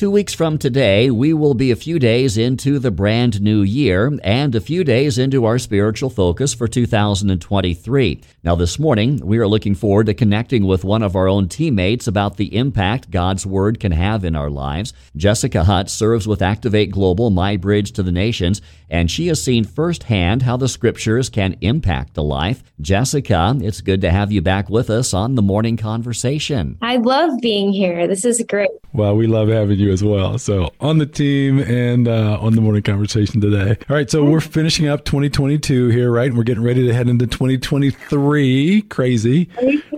Two weeks from today, we will be a few days into the brand new year and a few days into our spiritual focus for 2023. Now, this morning, we are looking forward to connecting with one of our own teammates about the impact God's Word can have in our lives. Jessica Hotz serves with Activate Global, My Bridge to the Nations, and she has seen firsthand how the Scriptures can impact a life. Jessica, it's good to have you back with us on the morning conversation. I love being here. This is great. Well, we love having you as well. So, on the team and uh, on the morning conversation today. All right, so we're finishing up 2022 here, right? And we're getting ready to head into 2023. Crazy.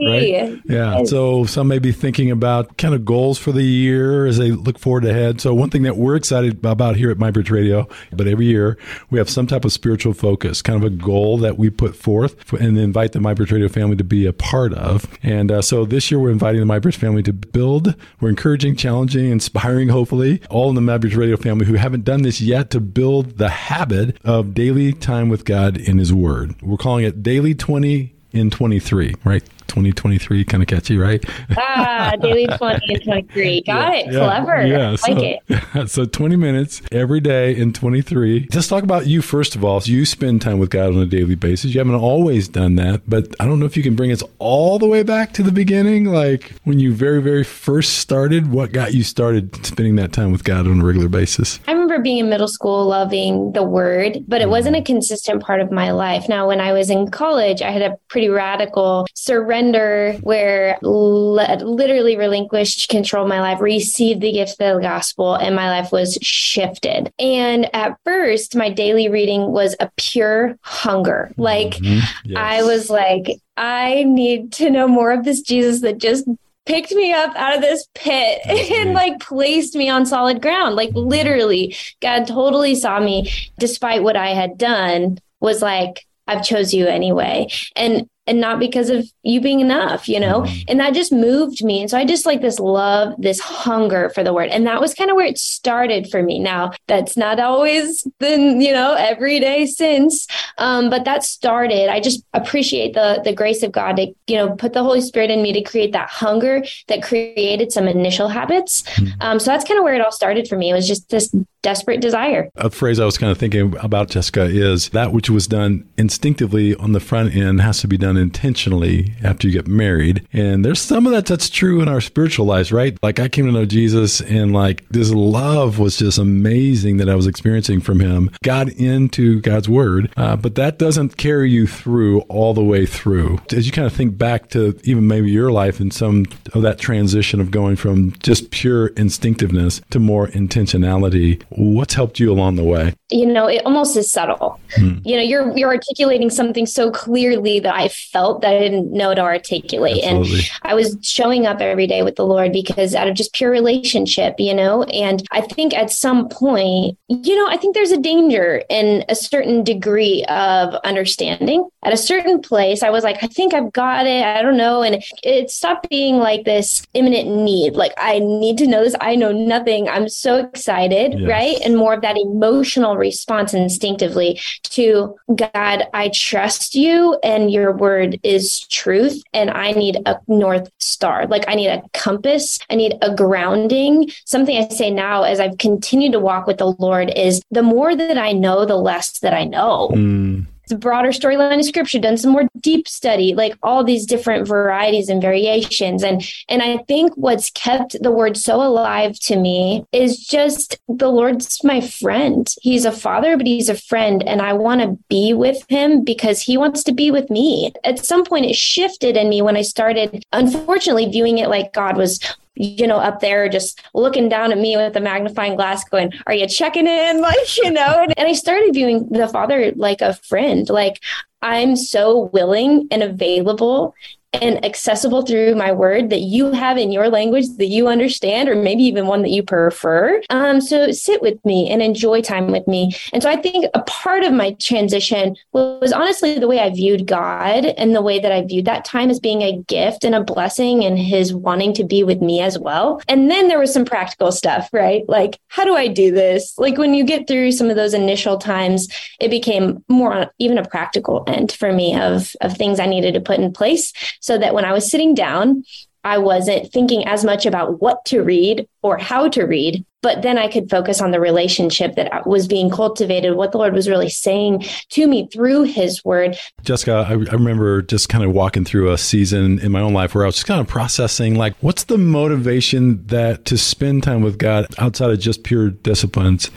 Right? Yeah. So, some may be thinking about kind of goals for the year as they look forward ahead. So, one thing that we're excited about here at MyBridge Radio, but every year we have some type of spiritual focus, kind of a goal that we put forth and invite the MyBridge Radio family to be a part of. And uh, so, this year we're inviting the MyBridge family to build, we're encouraging, challenging, inspiring, hopefully, all in the MyBridge Radio family who haven't done this yet to build the habit of daily time with God in His Word. We're calling it Daily 20 in 23, right? 2023 kind of catchy, right? Ah, daily 20 and 23. Got yeah, it. Clever. Yeah, like so, it. So 20 minutes every day in 23. Just talk about you first of all. So you spend time with God on a daily basis. You haven't always done that, but I don't know if you can bring us all the way back to the beginning, like when you very, very first started. What got you started spending that time with God on a regular basis? I remember being in middle school, loving the Word, but it wasn't a consistent part of my life. Now, when I was in college, I had a pretty radical surrender surrender where le- literally relinquished control of my life, received the gift of the gospel, and my life was shifted. And at first, my daily reading was a pure hunger. Like, mm-hmm. yes. I was like, I need to know more of this Jesus that just picked me up out of this pit and like placed me on solid ground. Like literally, God totally saw me despite what I had done was like, I've chose you anyway. And and not because of you being enough, you know? Mm-hmm. And that just moved me. And so I just like this love, this hunger for the word. And that was kind of where it started for me. Now, that's not always been, you know, every day since. Um, but that started. I just appreciate the the grace of God to, you know, put the Holy Spirit in me to create that hunger that created some initial habits. Mm-hmm. Um, so that's kind of where it all started for me. It was just this desperate desire. A phrase I was kind of thinking about, Jessica, is that which was done instinctively on the front end has to be done intentionally after you get married. And there's some of that that's true in our spiritual lives, right? Like I came to know Jesus and like this love was just amazing that I was experiencing from him, got into God's word. Uh, but that doesn't carry you through all the way through. As you kind of think back to even maybe your life and some of that transition of going from just pure instinctiveness to more intentionality, What's helped you along the way? You know, it almost is subtle. Hmm. You know, you're you're articulating something so clearly that I felt that I didn't know to articulate. Absolutely. And I was showing up every day with the Lord because out of just pure relationship, you know, and I think at some point, you know, I think there's a danger in a certain degree of understanding. At a certain place, I was like, I think I've got it. I don't know. And it stopped being like this imminent need. Like, I need to know this. I know nothing. I'm so excited, yes. right? Right? And more of that emotional response instinctively to God, I trust you and your word is truth. And I need a North Star. Like I need a compass. I need a grounding. Something I say now as I've continued to walk with the Lord is the more that I know, the less that I know. Mm the broader storyline of scripture, done some more deep study, like all these different varieties and variations. And and I think what's kept the word so alive to me is just the Lord's my friend. He's a father, but he's a friend. And I want to be with him because he wants to be with me. At some point it shifted in me when I started, unfortunately, viewing it like God was you know, up there just looking down at me with a magnifying glass, going, Are you checking in? Like, you know, and, I started viewing the father like a friend. Like, I'm so willing and available and accessible through my word that you have in your language that you understand, or maybe even one that you prefer. Um, so sit with me and enjoy time with me. And so I think a part of my transition was honestly the way I viewed God and the way that I viewed that time as being a gift and a blessing and his wanting to be with me as well. And then there was some practical stuff, right? Like, how do I do this? Like when you get through some of those initial times, it became more even a practical end for me of, of things I needed to put in place so that when I was sitting down I wasn't thinking as much about what to read or how to read, but then I could focus on the relationship that was being cultivated, what the Lord was really saying to me through His Word. Jessica, I, I remember just kind of walking through a season in my own life where I was just kind of processing, like, what's the motivation that to spend time with God outside of just pure disciplines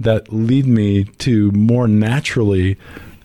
that lead me to more naturally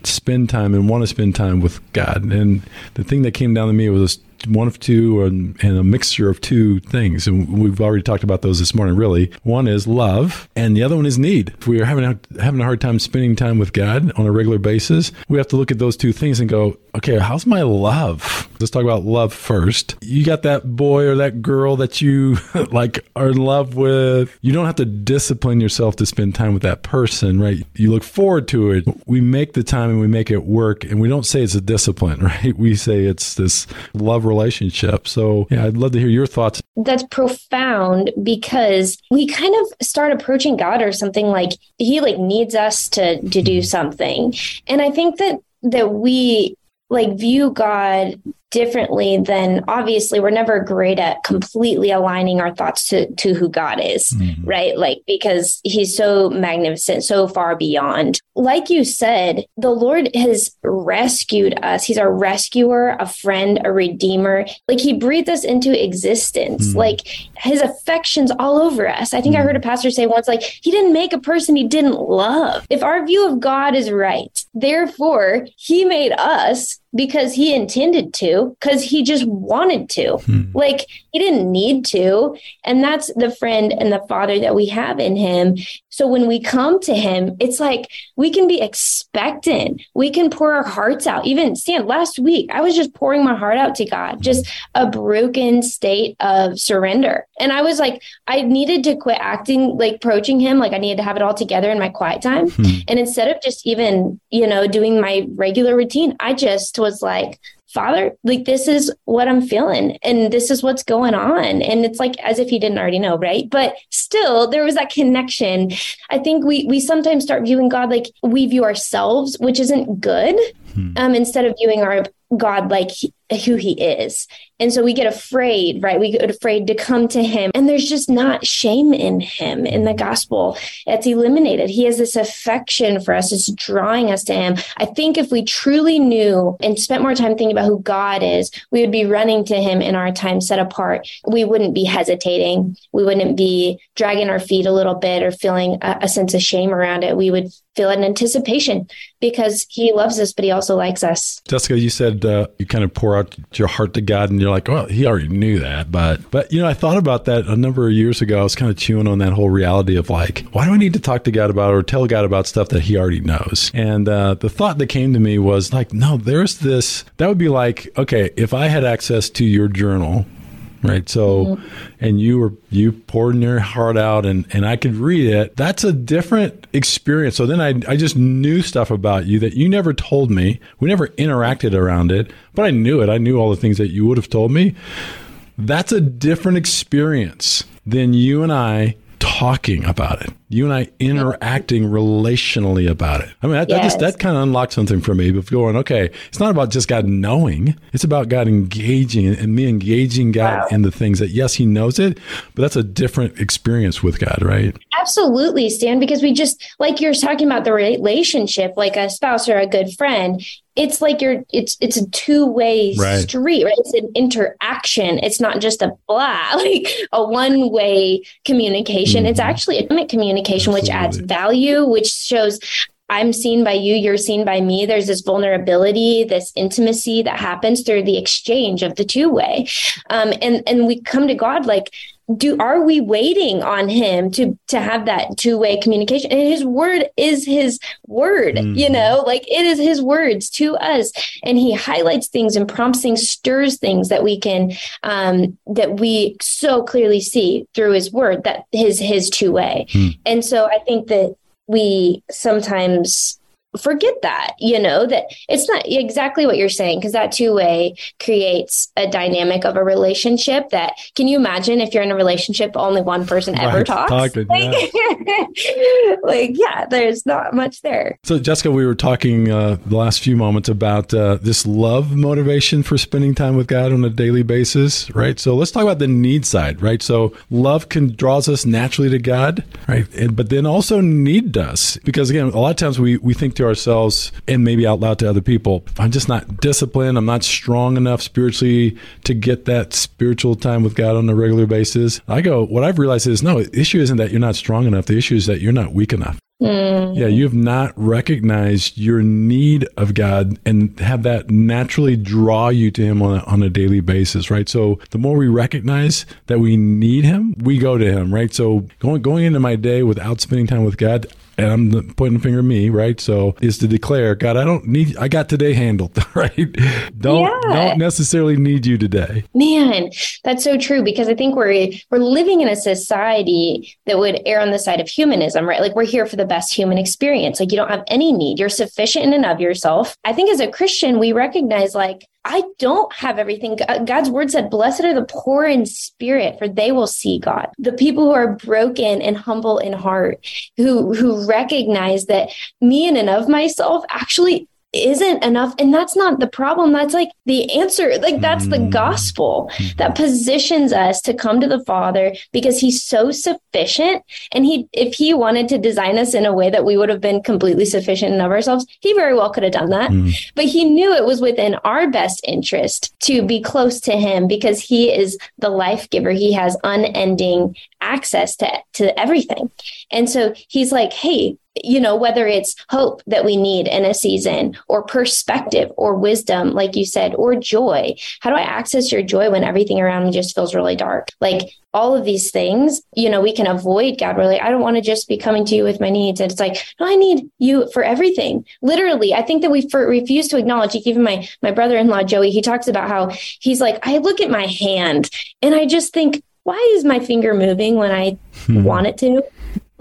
spend time and want to spend time with God? And the thing that came down to me was one of two and, and, a mixture of two things. And we've already talked about those this morning, really. One is love, and the other one is need. If we are having a, having a hard time spending time with God on a regular basis, we have to look at those two things and go, okay, how's my love? Let's talk about love first. You got that boy or that girl that you like are in love with. You don't have to discipline yourself to spend time with that person, right? You look forward to it. We make the time and we make it work, and we don't say it's a discipline, right? We say it's this love relationship. So, yeah, I'd love to hear your thoughts. That's profound because we kind of start approaching God or something like he like needs us to to do mm-hmm. something. And I think that that we like view God differently than obviously we're never great at completely aligning our thoughts to to who God is, mm-hmm. right? Like because he's so magnificent, so far beyond. Like you said, the Lord has rescued us. He's our rescuer, a friend, a redeemer. Like he breathed us into existence. Mm-hmm. Like his affections all over us. I think mm-hmm. I heard a pastor say once like he didn't make a person he didn't love. If our view of God is right, therefore he made us because he intended to, because he just wanted to. Hmm. Like he didn't need to. And that's the friend and the father that we have in him. So when we come to him, it's like we can be expectant. We can pour our hearts out. Even Stan, last week, I was just pouring my heart out to God, just a broken state of surrender. And I was like, I needed to quit acting like approaching him, like I needed to have it all together in my quiet time. Hmm. And instead of just even, you know, doing my regular routine, I just was like, Father, like this is what I'm feeling and this is what's going on. And it's like as if he didn't already know, right? But still there was that connection. I think we we sometimes start viewing God like we view ourselves, which isn't good. Hmm. Um, instead of viewing our God like who he is. And so we get afraid, right? We get afraid to come to him. And there's just not shame in him in the gospel. It's eliminated. He has this affection for us, it's drawing us to him. I think if we truly knew and spent more time thinking about who God is, we would be running to him in our time set apart. We wouldn't be hesitating. We wouldn't be dragging our feet a little bit or feeling a, a sense of shame around it. We would feel an anticipation because he loves us, but he also likes us. Jessica, you said uh, you kind of pour out your heart to God, and you're like, well, he already knew that, but but you know, I thought about that a number of years ago. I was kind of chewing on that whole reality of like, why do I need to talk to God about or tell God about stuff that He already knows? And uh, the thought that came to me was like, no, there's this. That would be like, okay, if I had access to your journal right. So mm-hmm. and you were you poured your heart out and and i could read it. That's a different experience. So then i i just knew stuff about you that you never told me. We never interacted around it but i knew it. I knew all the things that you would have told me. That's a different experience than you and i talking about it. You and I interacting relationally about it. I mean, that, yes. that just that kind of unlocked something for me. But going, okay, it's not about just God knowing; it's about God engaging and me engaging God wow. in the things that yes, He knows it, but that's a different experience with God, right? Absolutely, Stan. Because we just like you're talking about the relationship, like a spouse or a good friend it's like you're it's it's a two-way right. street right it's an interaction it's not just a blah like a one-way communication mm-hmm. it's actually a communication Absolutely. which adds value which shows I'm seen by you, you're seen by me. There's this vulnerability, this intimacy that happens through the exchange of the two way. Um, and, and we come to God like, do are we waiting on him to to have that two-way communication and his word is his word mm-hmm. you know like it is his words to us and he highlights things and prompts things stirs things that we can um that we so clearly see through his word that his his two-way mm. and so i think that we sometimes forget that, you know, that it's not exactly what you're saying, because that two way creates a dynamic of a relationship that can you imagine if you're in a relationship, only one person ever right, talks? Talking, like, yeah. like, yeah, there's not much there. So, Jessica, we were talking uh, the last few moments about uh, this love motivation for spending time with God on a daily basis, right? So, let's talk about the need side, right? So, love can draws us naturally to God, right? And, but then also need does, because again, a lot of times we, we think to ourselves and maybe out loud to other people, I'm just not disciplined. I'm not strong enough spiritually to get that spiritual time with God on a regular basis. I go, what I've realized is no, the issue isn't that you're not strong enough. The issue is that you're not weak enough. Mm. Yeah, you have not recognized your need of God and have that naturally draw you to Him on a, on a daily basis, right? So the more we recognize that we need Him, we go to Him, right? So going going into my day without spending time with God, and I'm pointing the finger at me, right? So is to declare, God, I don't need, I got today handled, right? Don't yeah. don't necessarily need you today. Man, that's so true because I think we're we're living in a society that would err on the side of humanism, right? Like we're here for the best human experience. Like you don't have any need, you're sufficient in and of yourself. I think as a Christian, we recognize like I don't have everything. Uh, God's word said, Blessed are the poor in spirit, for they will see God. The people who are broken and humble in heart, who, who recognize that me in and of myself actually isn't enough and that's not the problem that's like the answer like that's the mm. gospel mm-hmm. that positions us to come to the father because he's so sufficient and he if he wanted to design us in a way that we would have been completely sufficient in of ourselves he very well could have done that mm. but he knew it was within our best interest to be close to him because he is the life giver he has unending access to to everything and so he's like hey you know, whether it's hope that we need in a season or perspective or wisdom, like you said, or joy. How do I access your joy when everything around me just feels really dark? Like all of these things, you know, we can avoid God. We're like, I don't want to just be coming to you with my needs. And it's like, no, I need you for everything. Literally, I think that we refuse to acknowledge. Even my my brother in law Joey, he talks about how he's like, I look at my hand and I just think, why is my finger moving when I hmm. want it to?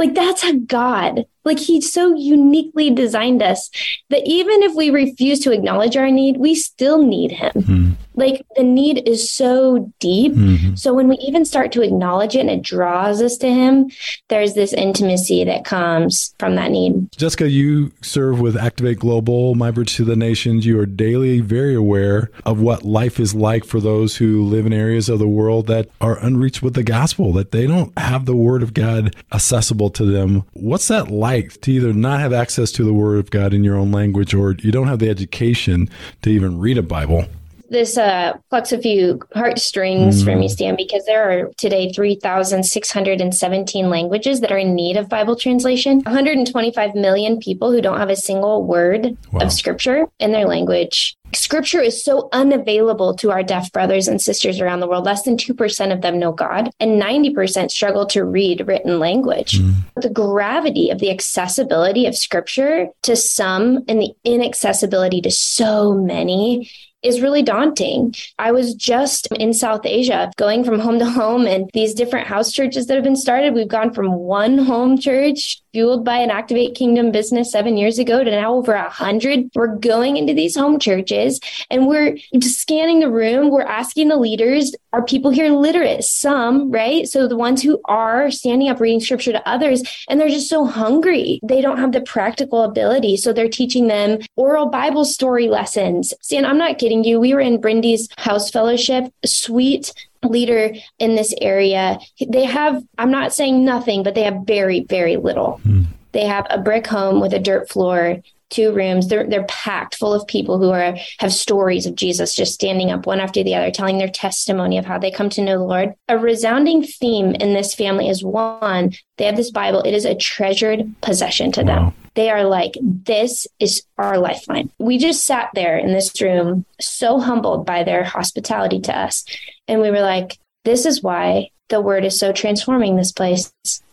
Like that's a God. Like he so uniquely designed us that even if we refuse to acknowledge our need, we still need him. Mm-hmm. Like the need is so deep. Mm-hmm. So when we even start to acknowledge it and it draws us to him, there's this intimacy that comes from that need. Jessica, you serve with Activate Global, My Bridge to the Nations. You are daily very aware of what life is like for those who live in areas of the world that are unreached with the gospel, that they don't have the word of God accessible to them. What's that like? like to either not have access to the Word of God in your own language or you don't have the education to even read a Bible? This uh, plucks a few heartstrings mm. for me, Stan, because there are today 3,617 languages that are in need of Bible translation. 125 million people who don't have a single word wow. of Scripture in their language Scripture is so unavailable to our deaf brothers and sisters around the world. Less than 2% of them know God, and 90% struggle to read written language. Mm. The gravity of the accessibility of Scripture to some and the inaccessibility to so many is really daunting. I was just in South Asia going from home to home and these different house churches that have been started. We've gone from one home church fueled by an Activate Kingdom business seven years ago to now over a hundred. We're going into these home churches and we're just scanning the room. We're asking the leaders, are people here literate? Some, right? So the ones who are standing up reading scripture to others and they're just so hungry. They don't have the practical ability. So they're teaching them oral Bible story lessons. Stan, I'm not kidding you. We were in Brindy's house fellowship, sweet leader in this area. They have, I'm not saying nothing, but they have very, very little. Hmm. They have a brick home with a dirt floor, two rooms. They're they're packed full of people who are have stories of Jesus just standing up one after the other, telling their testimony of how they come to know the Lord. A resounding theme in this family is one, they have this Bible. It is a treasured possession to wow. them. They are like, this is our lifeline. We just sat there in this room, so humbled by their hospitality to us. And we were like, this is why the word is so transforming this place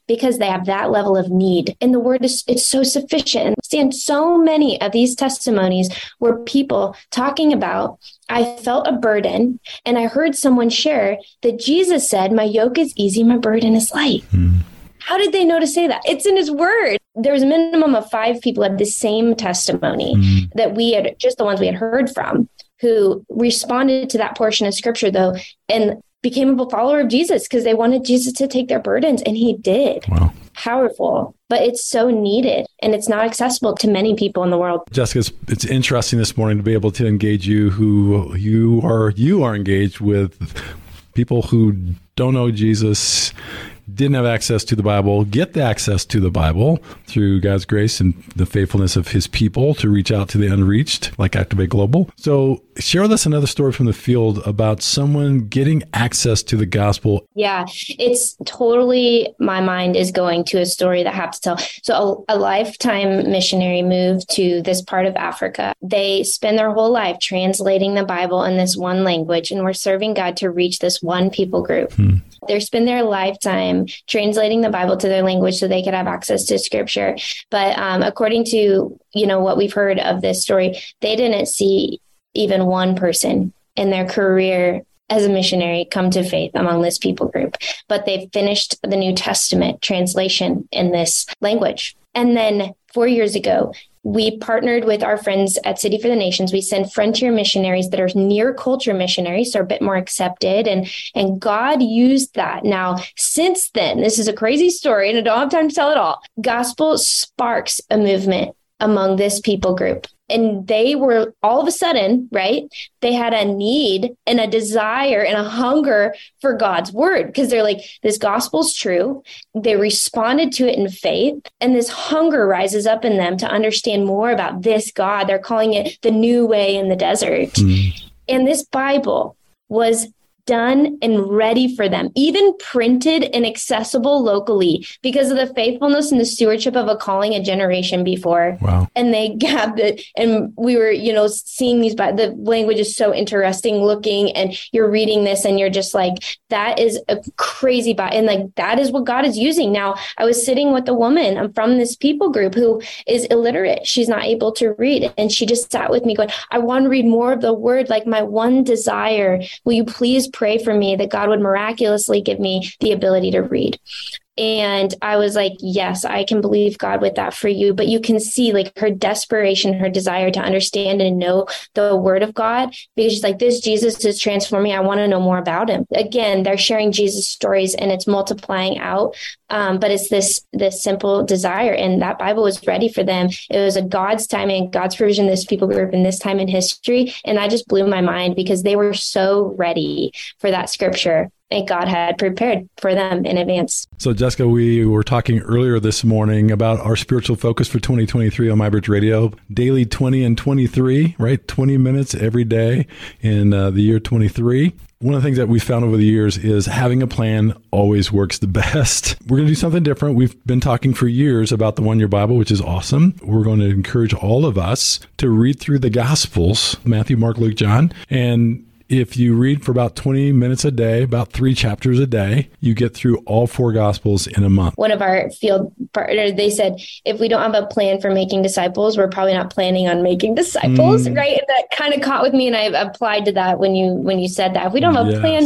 because they have that level of need. And the word is it's so sufficient. And Stan so many of these testimonies were people talking about I felt a burden and I heard someone share that Jesus said, My yoke is easy, my burden is light. Mm. How did they know to say that? It's in his word. there was a minimum of five people had the same testimony mm. that we had just the ones we had heard from who responded to that portion of scripture though and became a follower of Jesus because they wanted Jesus to take their burdens and he did. Wow. Powerful, but it's so needed and it's not accessible to many people in the world. Jessica, it's, it's interesting this morning to be able to engage you who you are you are engaged with people who don't know Jesus didn't have access to the Bible get the access to the Bible through God's grace and the faithfulness of his people to reach out to the unreached, like Activate Global. So, share with us another story from the field about someone getting access to the gospel. Yeah, it's totally my mind is going to a story that I have to tell. So, a, a lifetime missionary moved to this part of Africa. They spend their whole life translating the Bible in this one language, and we're serving God to reach this one people group. Hmm. They spend their lifetime translating the Bible to their language so they could have access to scripture. But um, according to, you know, what we've heard of this story, they didn't see even one person in their career as a missionary come to faith among this people group. But they've finished the New Testament translation in this language. And then four years ago, we partnered with our friends at City for the Nations. We send frontier missionaries that are near culture missionaries, so a bit more accepted. And, and God used that. Now, since then, this is a crazy story and I don't have time to tell it all. Gospel sparks a movement among this people group and they were all of a sudden right they had a need and a desire and a hunger for god's word. Because they're like this gospel's true. They responded to it in faith. And this hunger rises up in them to understand more about this god. They're calling it the new way in the desert. Mm. and this bible was done and ready for them, even printed and accessible locally because of the faithfulness and the stewardship of a calling a generation before. Wow. And they grabbed it. And we were, you know, seeing these, but the language is so interesting looking. And you're reading this and you're just like, that is a crazy, but and like, that is what God is using. Now, I was sitting with a woman I'm from this people group who is illiterate. She's not able to read. And she just sat with me going, I want to read more of the word, like my one desire. Will you please pray for me that God would miraculously give me the ability to read. And I was like, yes, I can believe God with that for you. But you can see like her desperation, her desire to understand and know the word of God because she's like, this Jesus is transforming. I want to know more about him. Again, they're sharing Jesus stories and it's multiplying out. Um, but it's this this simple desire. And that Bible was ready for them. It was a God's time and God's provision, this people group in this time in history. And I just blew my mind because they were so ready for that scripture and God had prepared for them in advance. So, Jessica, we were talking earlier this morning about our spiritual focus for 2023 on MyBridge Radio. Daily 20 and 23, right? 20 minutes every day in uh, the year 23. One of the things that we found over the years is having a plan always works the best. We're going to do something different. We've been talking for years about the One Year Bible, which is awesome. We're going to encourage all of us to read through the Gospels Matthew, Mark, Luke, John and if you read for about 20 minutes a day, about three chapters a day, you get through all four gospels in a month. One of our field partners, they said, if we don't have a plan for making disciples, we're probably not planning on making disciples, mm. right? And that kind of caught with me. And I applied to that when you, when you said that. If we don't have a plan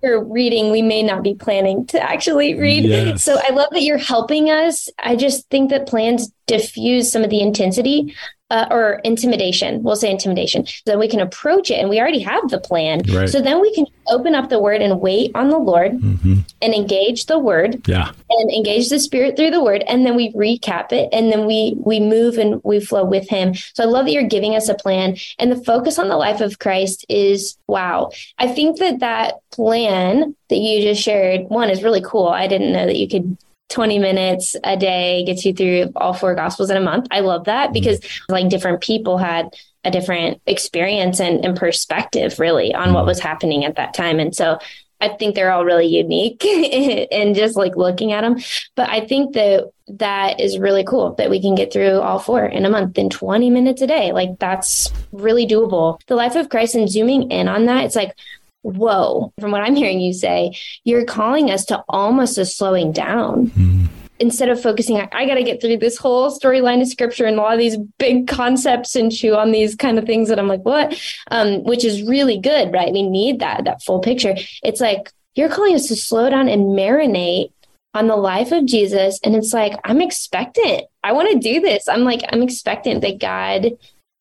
for reading, we may not be planning to actually read. Yes. So I love that you're helping us. I just think that plans diffuse some of the intensity uh, or intimidation. We'll say intimidation. So then we can approach it and we already have the plan. Right. So then we can open up the word and wait on the Lord mm-hmm. and engage the word. Yeah. And engage the spirit through the word. And then we recap it and then we we move and we flow with him. So I love that you're giving us a plan. And the focus on the life of Christ is wow. I think that that plan that you just shared, one is really cool. I didn't know that you could 20 minutes a day gets you through all four gospels in a month. I love that mm-hmm. because like different people had a different experience and, and perspective really on what mm-hmm. was happening at that time. And so I think they're all really unique and just like looking at them. But I think that that is really cool that we can get through all four in a month in 20 minutes a day. Like that's really doable. The life of Christ and zooming in on that, it's like, whoa, from what I'm hearing you say, you're calling us to almost a slowing down. Mm. Instead of focusing, I got to get through this whole storyline of scripture and a lot of these big concepts and chew on these kind of things that I'm like, what? Um, which is really good, right? We need that, that full picture. It's like, you're calling us to slow down and marinate on the life of Jesus. And it's like, I'm expectant. I want to do this. I'm like, I'm expectant that God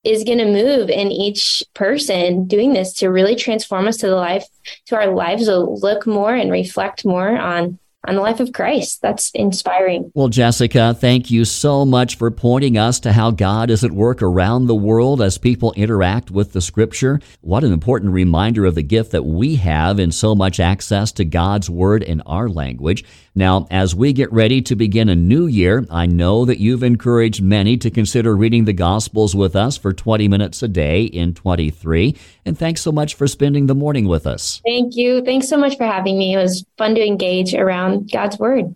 is going to move in each person doing this to really transform us to the life, to our lives will look more and reflect more on on the life of Christ. That's inspiring. Well, Jessica, thank you so much for pointing us to how God is at work around the world as people interact with the scripture. What an important reminder of the gift that we have in so much access to God's word in our language. Now, as we get ready to begin a new year, I know that you've encouraged many to consider reading the Gospels with us for 20 minutes a day in 23. And thanks so much for spending the morning with us. Thank you. Thanks so much for having me. It was fun to engage around God's Word.